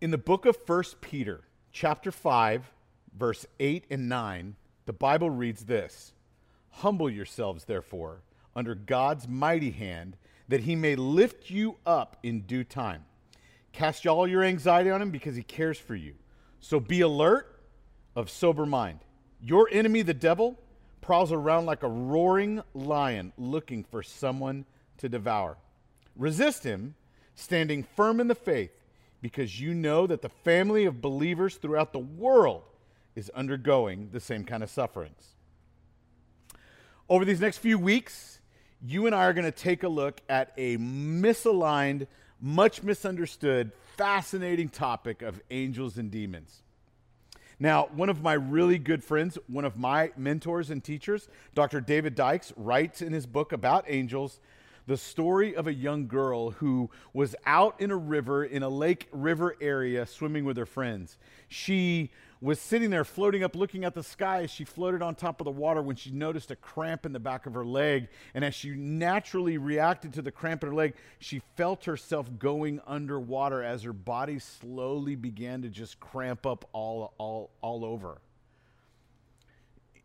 In the book of 1 Peter, chapter 5, verse 8 and 9, the Bible reads this Humble yourselves, therefore, under God's mighty hand, that he may lift you up in due time. Cast all your anxiety on him because he cares for you. So be alert, of sober mind. Your enemy, the devil, prowls around like a roaring lion looking for someone to devour. Resist him, standing firm in the faith, because you know that the family of believers throughout the world is undergoing the same kind of sufferings. Over these next few weeks, you and I are going to take a look at a misaligned, much misunderstood, fascinating topic of angels and demons. Now, one of my really good friends, one of my mentors and teachers, Dr. David Dykes, writes in his book about angels the story of a young girl who was out in a river, in a lake river area, swimming with her friends. She was sitting there floating up, looking at the sky as she floated on top of the water when she noticed a cramp in the back of her leg. And as she naturally reacted to the cramp in her leg, she felt herself going underwater as her body slowly began to just cramp up all, all, all over.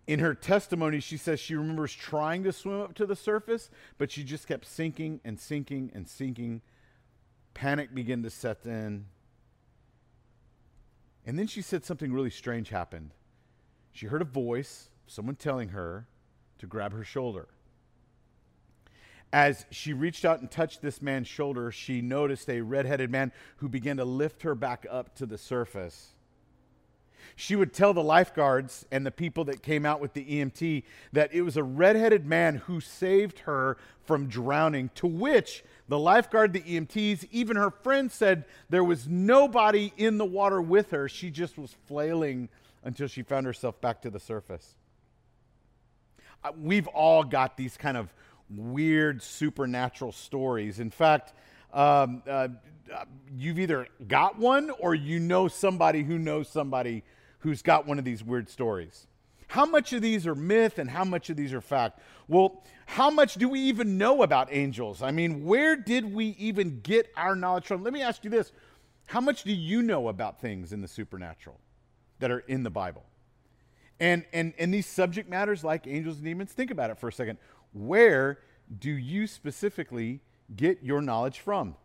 In her testimony, she says she remembers trying to swim up to the surface, but she just kept sinking and sinking and sinking. Panic began to set in. And then she said something really strange happened. She heard a voice, someone telling her to grab her shoulder. As she reached out and touched this man's shoulder, she noticed a redheaded man who began to lift her back up to the surface. She would tell the lifeguards and the people that came out with the EMT that it was a redheaded man who saved her from drowning, to which the lifeguard, the EMTs, even her friends said there was nobody in the water with her. She just was flailing until she found herself back to the surface. Uh, we've all got these kind of weird supernatural stories. In fact, um, uh, you've either got one or you know somebody who knows somebody who's got one of these weird stories. How much of these are myth and how much of these are fact? Well, how much do we even know about angels? I mean, where did we even get our knowledge from? Let me ask you this How much do you know about things in the supernatural that are in the Bible? And, and, and these subject matters like angels and demons, think about it for a second. Where do you specifically get your knowledge from?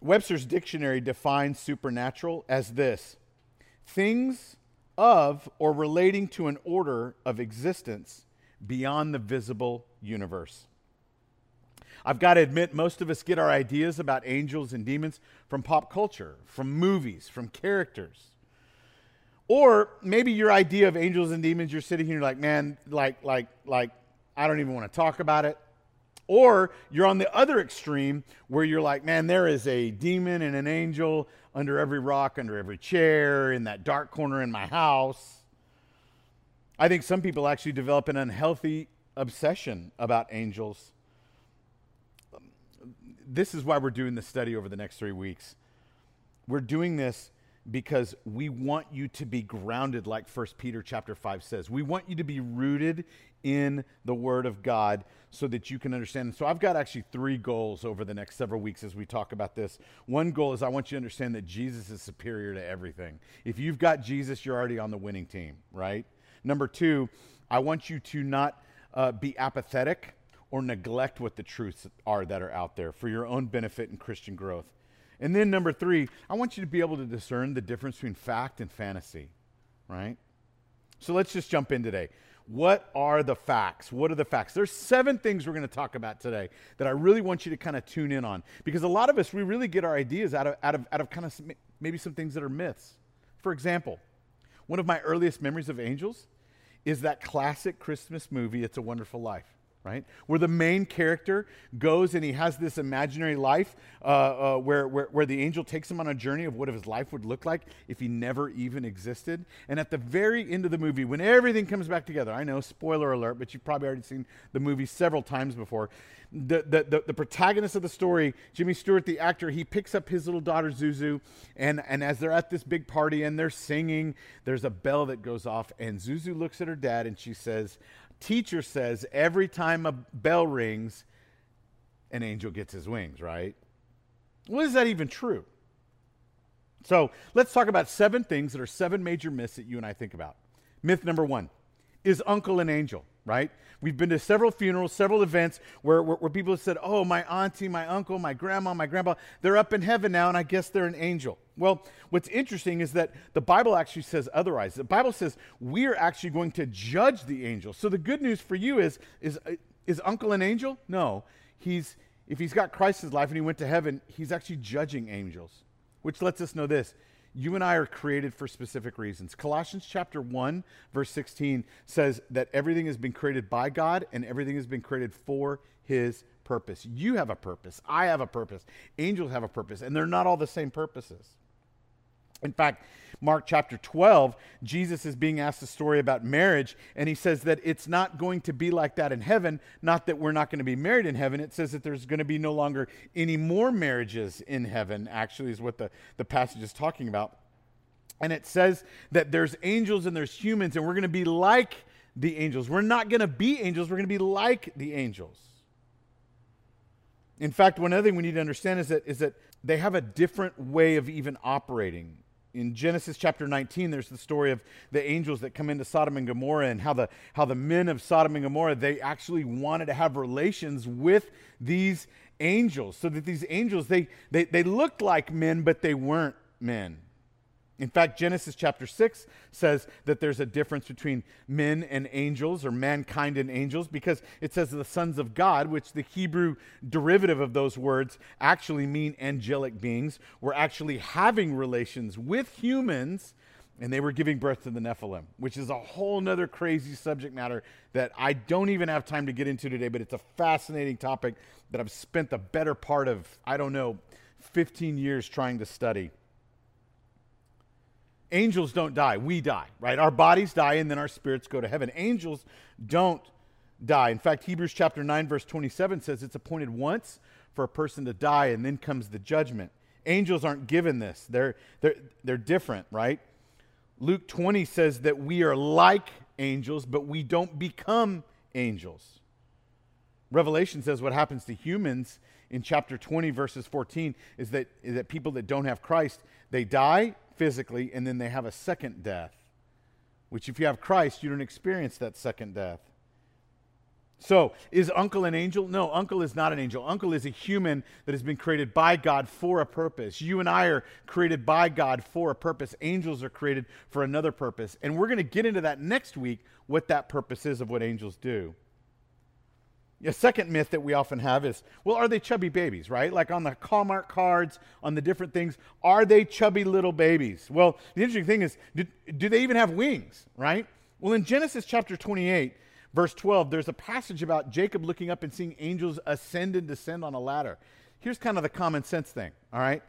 Webster's dictionary defines supernatural as this things of or relating to an order of existence beyond the visible universe. I've got to admit, most of us get our ideas about angels and demons from pop culture, from movies, from characters. Or maybe your idea of angels and demons, you're sitting here like, man, like, like, like, I don't even want to talk about it. Or you're on the other extreme where you're like, man, there is a demon and an angel under every rock, under every chair, in that dark corner in my house. I think some people actually develop an unhealthy obsession about angels. This is why we're doing this study over the next three weeks. We're doing this because we want you to be grounded like 1 peter chapter 5 says. We want you to be rooted in the word of god so that you can understand. And so i've got actually three goals over the next several weeks as we talk about this. One goal is i want you to understand that jesus is superior to everything. If you've got jesus you're already on the winning team right? Number two i want you to not uh, be apathetic or neglect what the truths are that are out there for your own benefit and christian growth and then number three, I want you to be able to discern the difference between fact and fantasy, right? So let's just jump in today. What are the facts? What are the facts? There's seven things we're going to talk about today that I really want you to kind of tune in on because a lot of us we really get our ideas out of out of out of kind of some, maybe some things that are myths. For example, one of my earliest memories of angels is that classic Christmas movie It's a Wonderful Life right? Where the main character goes and he has this imaginary life uh, uh, where, where, where the angel takes him on a journey of what his life would look like if he never even existed. And at the very end of the movie, when everything comes back together, I know, spoiler alert, but you've probably already seen the movie several times before. The, the, the, the protagonist of the story, Jimmy Stewart, the actor, he picks up his little daughter Zuzu, and, and as they're at this big party and they're singing, there's a bell that goes off, and Zuzu looks at her dad and she says, teacher says every time a bell rings, an angel gets his wings, right? Well, is that even true? So let's talk about seven things that are seven major myths that you and I think about. Myth number one is uncle an angel, right? We've been to several funerals, several events where, where, where, people have said, Oh, my auntie, my uncle, my grandma, my grandpa, they're up in heaven now, and I guess they're an angel. Well, what's interesting is that the Bible actually says otherwise. The Bible says we're actually going to judge the angels. So the good news for you is, is, is uncle an angel? No. He's, if he's got Christ's life and he went to heaven, he's actually judging angels, which lets us know this you and I are created for specific reasons. Colossians chapter 1, verse 16 says that everything has been created by God and everything has been created for his purpose. You have a purpose. I have a purpose. Angels have a purpose, and they're not all the same purposes. In fact, Mark chapter 12, Jesus is being asked a story about marriage, and he says that it's not going to be like that in heaven. Not that we're not going to be married in heaven. It says that there's going to be no longer any more marriages in heaven, actually, is what the, the passage is talking about. And it says that there's angels and there's humans, and we're going to be like the angels. We're not going to be angels, we're going to be like the angels. In fact, one other thing we need to understand is that, is that they have a different way of even operating in Genesis chapter 19, there's the story of the angels that come into Sodom and Gomorrah and how the, how the men of Sodom and Gomorrah, they actually wanted to have relations with these angels. So that these angels, they, they, they looked like men, but they weren't men. In fact, Genesis chapter 6 says that there's a difference between men and angels, or mankind and angels, because it says the sons of God, which the Hebrew derivative of those words actually mean angelic beings, were actually having relations with humans, and they were giving birth to the Nephilim, which is a whole nother crazy subject matter that I don't even have time to get into today, but it's a fascinating topic that I've spent the better part of, I don't know, 15 years trying to study. Angels don't die. We die, right? Our bodies die and then our spirits go to heaven. Angels don't die. In fact, Hebrews chapter 9 verse 27 says it's appointed once for a person to die and then comes the judgment. Angels aren't given this. They're they're they're different, right? Luke 20 says that we are like angels, but we don't become angels. Revelation says what happens to humans in chapter 20 verses 14 is that, is that people that don't have Christ, they die physically, and then they have a second death, which, if you have Christ, you don't experience that second death. So, is uncle an angel? No, uncle is not an angel. Uncle is a human that has been created by God for a purpose. You and I are created by God for a purpose. Angels are created for another purpose. And we're going to get into that next week, what that purpose is of what angels do. A second myth that we often have is, well, are they chubby babies, right? Like on the Hallmark cards, on the different things, are they chubby little babies? Well, the interesting thing is, do, do they even have wings, right? Well, in Genesis chapter 28, verse 12, there's a passage about Jacob looking up and seeing angels ascend and descend on a ladder. Here's kind of the common sense thing, all right?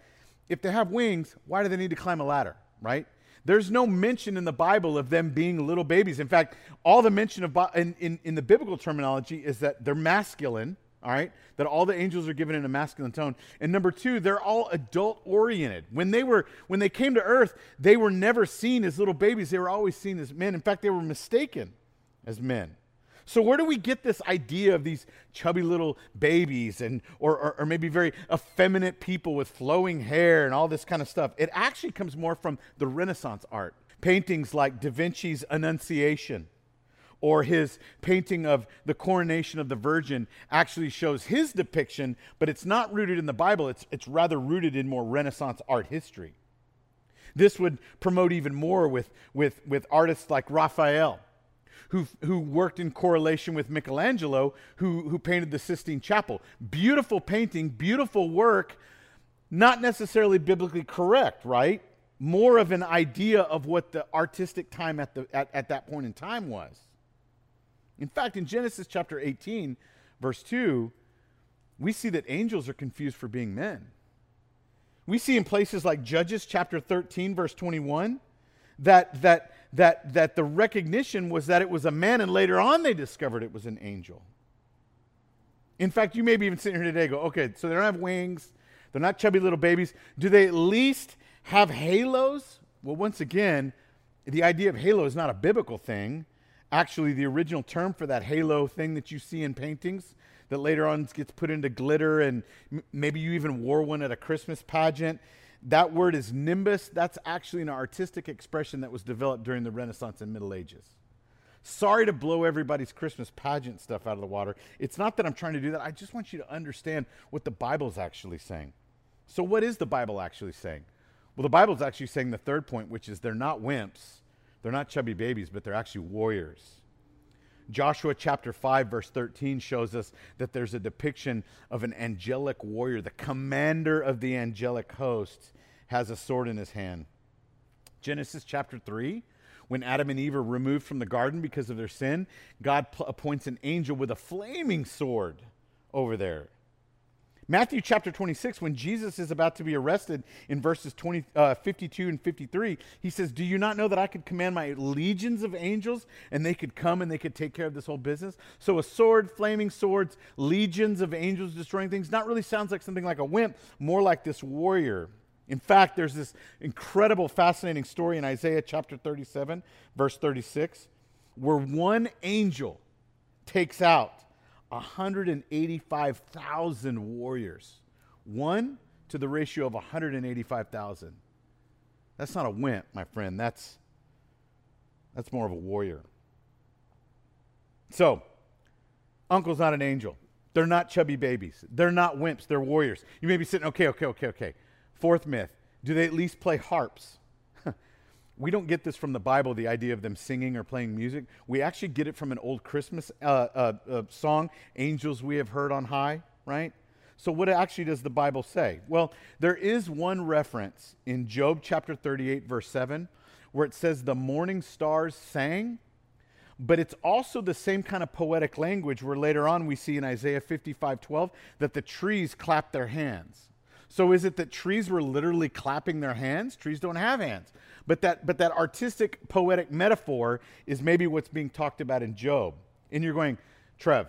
If they have wings, why do they need to climb a ladder, right? There's no mention in the Bible of them being little babies. In fact, all the mention of in, in, in the biblical terminology is that they're masculine, all right? That all the angels are given in a masculine tone. And number two, they're all adult oriented. When they were when they came to earth, they were never seen as little babies. They were always seen as men. In fact, they were mistaken as men. So where do we get this idea of these chubby little babies and or, or, or, maybe very effeminate people with flowing hair and all this kind of stuff? It actually comes more from the Renaissance art. Paintings like Da Vinci's Annunciation or his painting of the coronation of the Virgin actually shows his depiction, but it's not rooted in the Bible. It's, it's rather rooted in more Renaissance art history. This would promote even more with, with, with artists like Raphael who, who worked in correlation with Michelangelo, who, who painted the Sistine Chapel. Beautiful painting, beautiful work, not necessarily biblically correct, right? More of an idea of what the artistic time at, the, at, at that point in time was. In fact, in Genesis chapter 18, verse 2, we see that angels are confused for being men. We see in places like Judges chapter 13, verse 21, that, that that, that the recognition was that it was a man, and later on they discovered it was an angel. In fact, you may be even sitting here today go, okay, so they don't have wings, they're not chubby little babies. Do they at least have halos? Well, once again, the idea of halo is not a biblical thing. Actually, the original term for that halo thing that you see in paintings, that later on gets put into glitter, and m- maybe you even wore one at a Christmas pageant. That word is nimbus. That's actually an artistic expression that was developed during the Renaissance and Middle Ages. Sorry to blow everybody's Christmas pageant stuff out of the water. It's not that I'm trying to do that. I just want you to understand what the Bible's actually saying. So, what is the Bible actually saying? Well, the Bible's actually saying the third point, which is they're not wimps, they're not chubby babies, but they're actually warriors. Joshua chapter 5, verse 13 shows us that there's a depiction of an angelic warrior. The commander of the angelic hosts has a sword in his hand. Genesis chapter 3, when Adam and Eve are removed from the garden because of their sin, God pl- appoints an angel with a flaming sword over there. Matthew chapter 26, when Jesus is about to be arrested in verses 20, uh, 52 and 53, he says, Do you not know that I could command my legions of angels and they could come and they could take care of this whole business? So a sword, flaming swords, legions of angels destroying things, not really sounds like something like a wimp, more like this warrior. In fact, there's this incredible, fascinating story in Isaiah chapter 37, verse 36, where one angel takes out 185,000 warriors. One to the ratio of 185,000. That's not a wimp, my friend. That's, that's more of a warrior. So, uncle's not an angel. They're not chubby babies. They're not wimps. They're warriors. You may be sitting, okay, okay, okay, okay. Fourth myth do they at least play harps? We don't get this from the Bible, the idea of them singing or playing music. We actually get it from an old Christmas uh, uh, uh, song, Angels We Have Heard on High, right? So, what actually does the Bible say? Well, there is one reference in Job chapter 38, verse 7, where it says, The morning stars sang, but it's also the same kind of poetic language where later on we see in Isaiah 55, 12, that the trees clap their hands. So is it that trees were literally clapping their hands? Trees don't have hands. But that, but that artistic, poetic metaphor is maybe what's being talked about in Job. And you're going, Trev,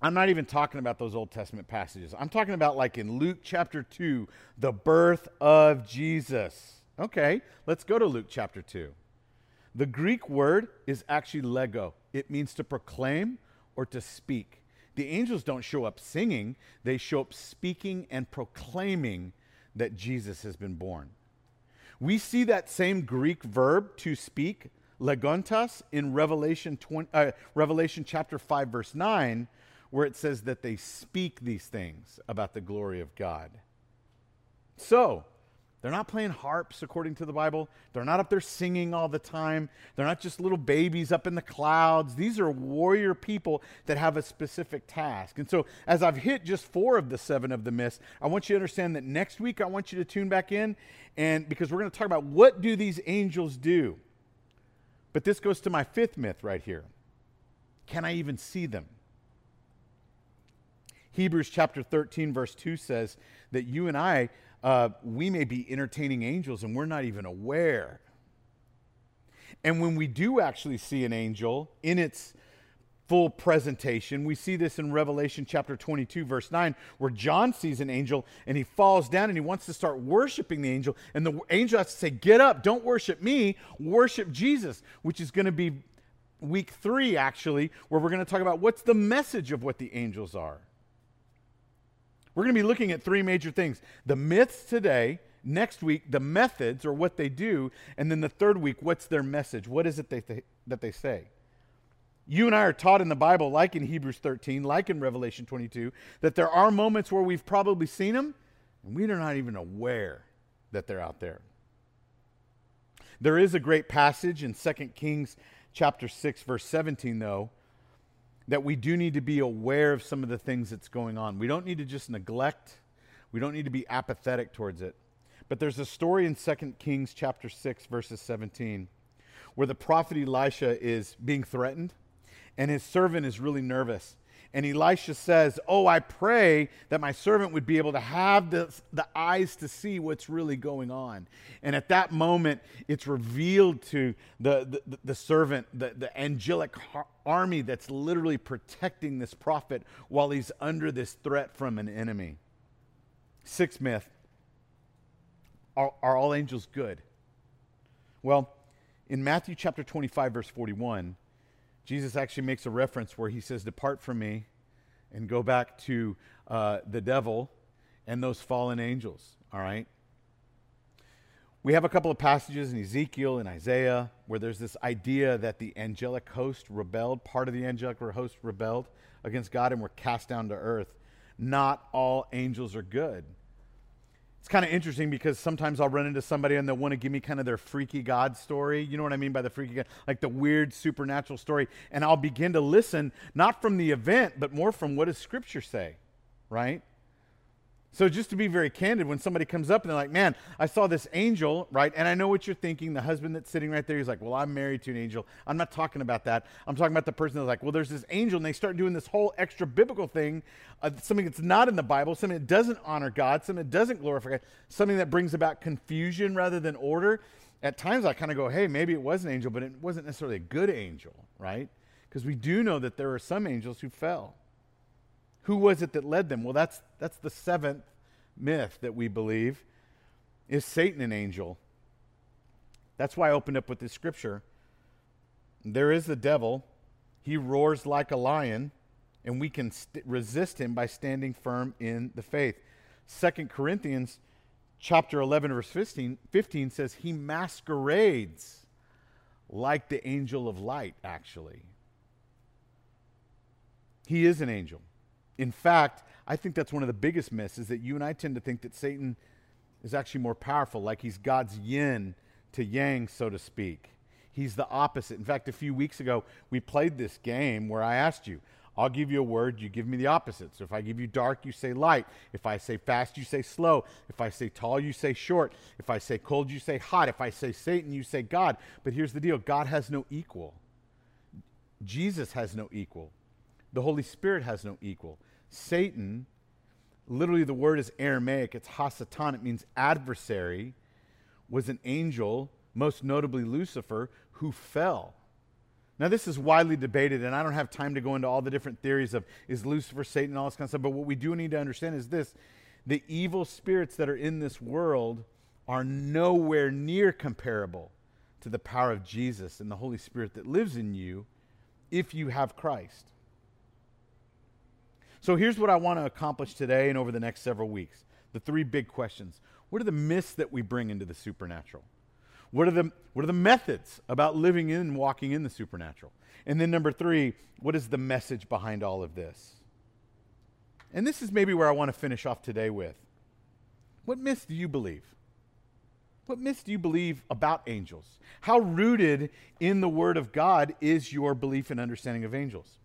I'm not even talking about those Old Testament passages. I'm talking about, like in Luke chapter 2, the birth of Jesus. Okay, let's go to Luke chapter 2. The Greek word is actually lego, it means to proclaim or to speak. The angels don't show up singing, they show up speaking and proclaiming that Jesus has been born. We see that same Greek verb to speak, legontas, in Revelation, 20, uh, Revelation chapter 5, verse 9, where it says that they speak these things about the glory of God. So, they're not playing harps according to the Bible. They're not up there singing all the time. They're not just little babies up in the clouds. These are warrior people that have a specific task. And so, as I've hit just four of the seven of the myths, I want you to understand that next week I want you to tune back in and because we're going to talk about what do these angels do. But this goes to my fifth myth right here. Can I even see them? Hebrews chapter 13 verse 2 says that you and I uh, we may be entertaining angels and we're not even aware. And when we do actually see an angel in its full presentation, we see this in Revelation chapter 22, verse 9, where John sees an angel and he falls down and he wants to start worshiping the angel. And the angel has to say, Get up, don't worship me, worship Jesus, which is going to be week three, actually, where we're going to talk about what's the message of what the angels are. We're going to be looking at three major things the myths today, next week, the methods or what they do, and then the third week, what's their message? What is it they th- that they say? You and I are taught in the Bible, like in Hebrews 13, like in Revelation 22, that there are moments where we've probably seen them and we are not even aware that they're out there. There is a great passage in 2 Kings chapter 6 verse 17 though that we do need to be aware of some of the things that's going on. We don't need to just neglect, we don't need to be apathetic towards it. But there's a story in 2 Kings chapter 6 verses 17 where the prophet Elisha is being threatened and his servant is really nervous. And Elisha says, Oh, I pray that my servant would be able to have the, the eyes to see what's really going on. And at that moment, it's revealed to the, the, the servant, the, the angelic army that's literally protecting this prophet while he's under this threat from an enemy. Sixth myth are, are all angels good? Well, in Matthew chapter 25, verse 41, Jesus actually makes a reference where he says, Depart from me, and go back to uh, the devil and those fallen angels, all right? We have a couple of passages in Ezekiel and Isaiah where there's this idea that the angelic host rebelled, part of the angelic host rebelled against God and were cast down to earth. Not all angels are good. It's kind of interesting because sometimes I'll run into somebody and they'll want to give me kind of their freaky God story. You know what I mean by the freaky God? Like the weird supernatural story. And I'll begin to listen, not from the event, but more from what does Scripture say, right? So, just to be very candid, when somebody comes up and they're like, man, I saw this angel, right? And I know what you're thinking. The husband that's sitting right there, he's like, well, I'm married to an angel. I'm not talking about that. I'm talking about the person that's like, well, there's this angel. And they start doing this whole extra biblical thing, uh, something that's not in the Bible, something that doesn't honor God, something that doesn't glorify God, something that brings about confusion rather than order. At times, I kind of go, hey, maybe it was an angel, but it wasn't necessarily a good angel, right? Because we do know that there are some angels who fell. Who was it that led them? Well, that's, that's the seventh myth that we believe. Is Satan an angel? That's why I opened up with this scripture. There is the devil. He roars like a lion, and we can st- resist him by standing firm in the faith. Second Corinthians chapter 11 verse 15, 15 says he masquerades like the angel of light actually. He is an angel. In fact, I think that's one of the biggest myths is that you and I tend to think that Satan is actually more powerful, like he's God's yin to yang, so to speak. He's the opposite. In fact, a few weeks ago, we played this game where I asked you, I'll give you a word, you give me the opposite. So if I give you dark, you say light. If I say fast, you say slow. If I say tall, you say short. If I say cold, you say hot. If I say Satan, you say God. But here's the deal God has no equal. Jesus has no equal. The Holy Spirit has no equal. Satan, literally the word is Aramaic, it's hasatan, it means adversary, was an angel, most notably Lucifer, who fell. Now, this is widely debated, and I don't have time to go into all the different theories of is Lucifer Satan and all this kind of stuff, but what we do need to understand is this the evil spirits that are in this world are nowhere near comparable to the power of Jesus and the Holy Spirit that lives in you if you have Christ. So here's what I want to accomplish today and over the next several weeks the three big questions. What are the myths that we bring into the supernatural? What are the, what are the methods about living in and walking in the supernatural? And then, number three, what is the message behind all of this? And this is maybe where I want to finish off today with. What myths do you believe? What myths do you believe about angels? How rooted in the Word of God is your belief and understanding of angels?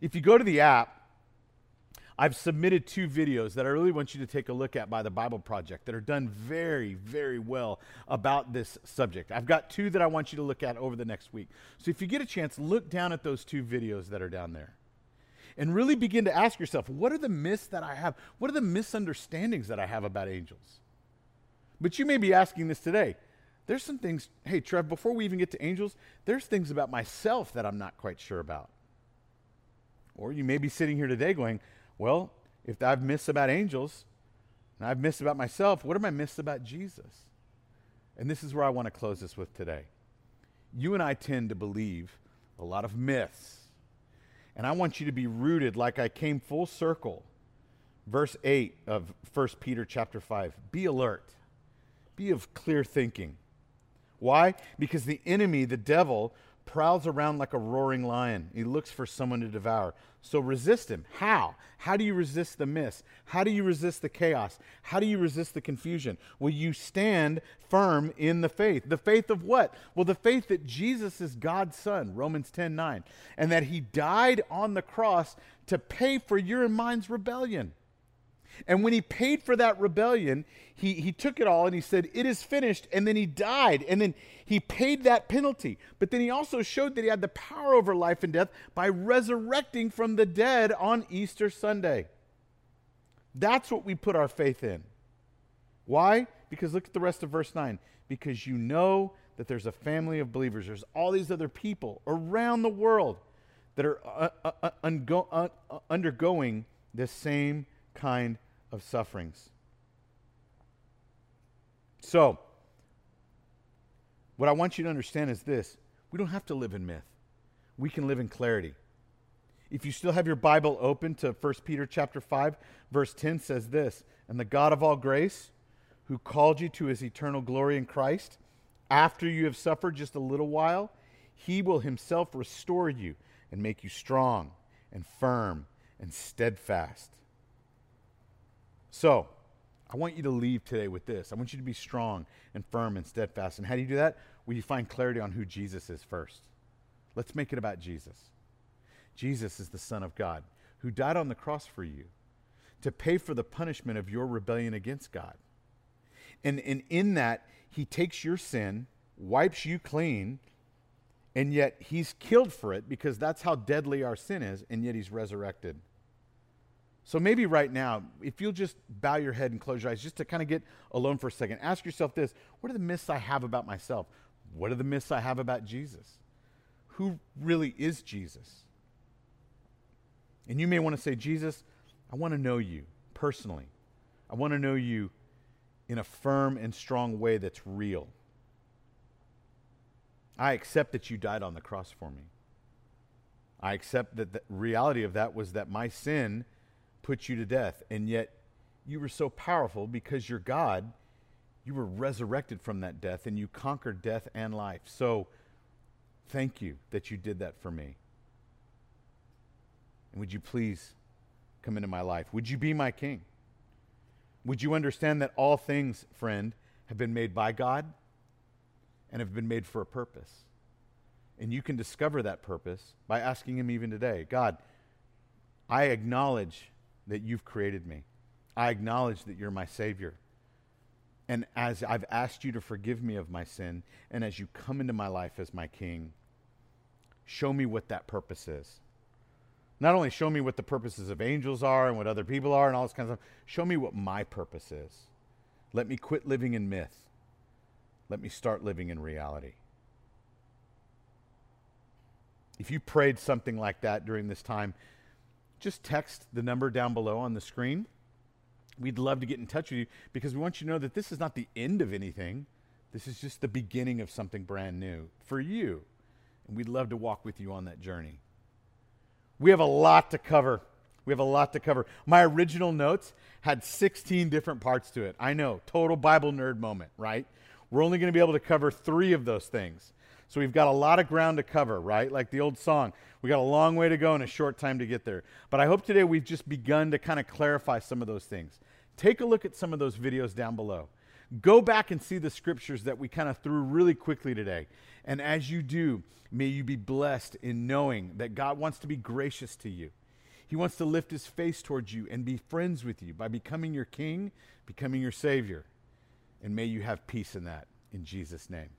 If you go to the app, I've submitted two videos that I really want you to take a look at by the Bible Project that are done very, very well about this subject. I've got two that I want you to look at over the next week. So if you get a chance, look down at those two videos that are down there and really begin to ask yourself what are the myths that I have? What are the misunderstandings that I have about angels? But you may be asking this today. There's some things, hey, Trev, before we even get to angels, there's things about myself that I'm not quite sure about. Or you may be sitting here today going, well, if I've missed about angels and I've missed about myself, what am I missed about Jesus? And this is where I want to close this with today. You and I tend to believe a lot of myths. And I want you to be rooted like I came full circle. Verse 8 of 1 Peter chapter 5. Be alert. Be of clear thinking. Why? Because the enemy, the devil, prowls around like a roaring lion. He looks for someone to devour. So resist him. How? How do you resist the mist? How do you resist the chaos? How do you resist the confusion? Will you stand firm in the faith. The faith of what? Well, the faith that Jesus is God's son, Romans 10 9, and that he died on the cross to pay for your and mine's rebellion. And when he paid for that rebellion, he, he took it all and he said, It is finished. And then he died. And then he paid that penalty. But then he also showed that he had the power over life and death by resurrecting from the dead on Easter Sunday. That's what we put our faith in. Why? Because look at the rest of verse 9. Because you know that there's a family of believers, there's all these other people around the world that are uh, uh, uh, ungo- uh, uh, undergoing the same kind of sufferings. So, what I want you to understand is this we don't have to live in myth, we can live in clarity. If you still have your Bible open to 1 Peter chapter 5, verse 10 says this, "And the God of all grace, who called you to his eternal glory in Christ, after you have suffered just a little while, he will himself restore you and make you strong and firm and steadfast." So, I want you to leave today with this. I want you to be strong and firm and steadfast. And how do you do that? Well, you find clarity on who Jesus is first. Let's make it about Jesus. Jesus is the Son of God who died on the cross for you to pay for the punishment of your rebellion against God. And, and in that, he takes your sin, wipes you clean, and yet he's killed for it because that's how deadly our sin is, and yet he's resurrected. So maybe right now, if you'll just bow your head and close your eyes, just to kind of get alone for a second, ask yourself this What are the myths I have about myself? What are the myths I have about Jesus? Who really is Jesus? And you may want to say, Jesus, I want to know you personally. I want to know you in a firm and strong way that's real. I accept that you died on the cross for me. I accept that the reality of that was that my sin put you to death, and yet you were so powerful because you're God. You were resurrected from that death and you conquered death and life. So, thank you that you did that for me. And would you please come into my life? Would you be my king? Would you understand that all things, friend, have been made by God and have been made for a purpose? And you can discover that purpose by asking Him even today God, I acknowledge that you've created me. I acknowledge that you're my Savior. And as I've asked you to forgive me of my sin, and as you come into my life as my King, show me what that purpose is. Not only show me what the purposes of angels are and what other people are and all this kind of stuff, show me what my purpose is. Let me quit living in myth. Let me start living in reality. If you prayed something like that during this time, just text the number down below on the screen. We'd love to get in touch with you because we want you to know that this is not the end of anything. This is just the beginning of something brand new for you. And we'd love to walk with you on that journey. We have a lot to cover. We have a lot to cover. My original notes had 16 different parts to it. I know, total Bible nerd moment, right? We're only going to be able to cover three of those things. So we've got a lot of ground to cover, right? Like the old song, we got a long way to go and a short time to get there. But I hope today we've just begun to kind of clarify some of those things. Take a look at some of those videos down below. Go back and see the scriptures that we kind of threw really quickly today. And as you do, may you be blessed in knowing that God wants to be gracious to you. He wants to lift his face towards you and be friends with you by becoming your king, becoming your savior. And may you have peace in that. In Jesus' name.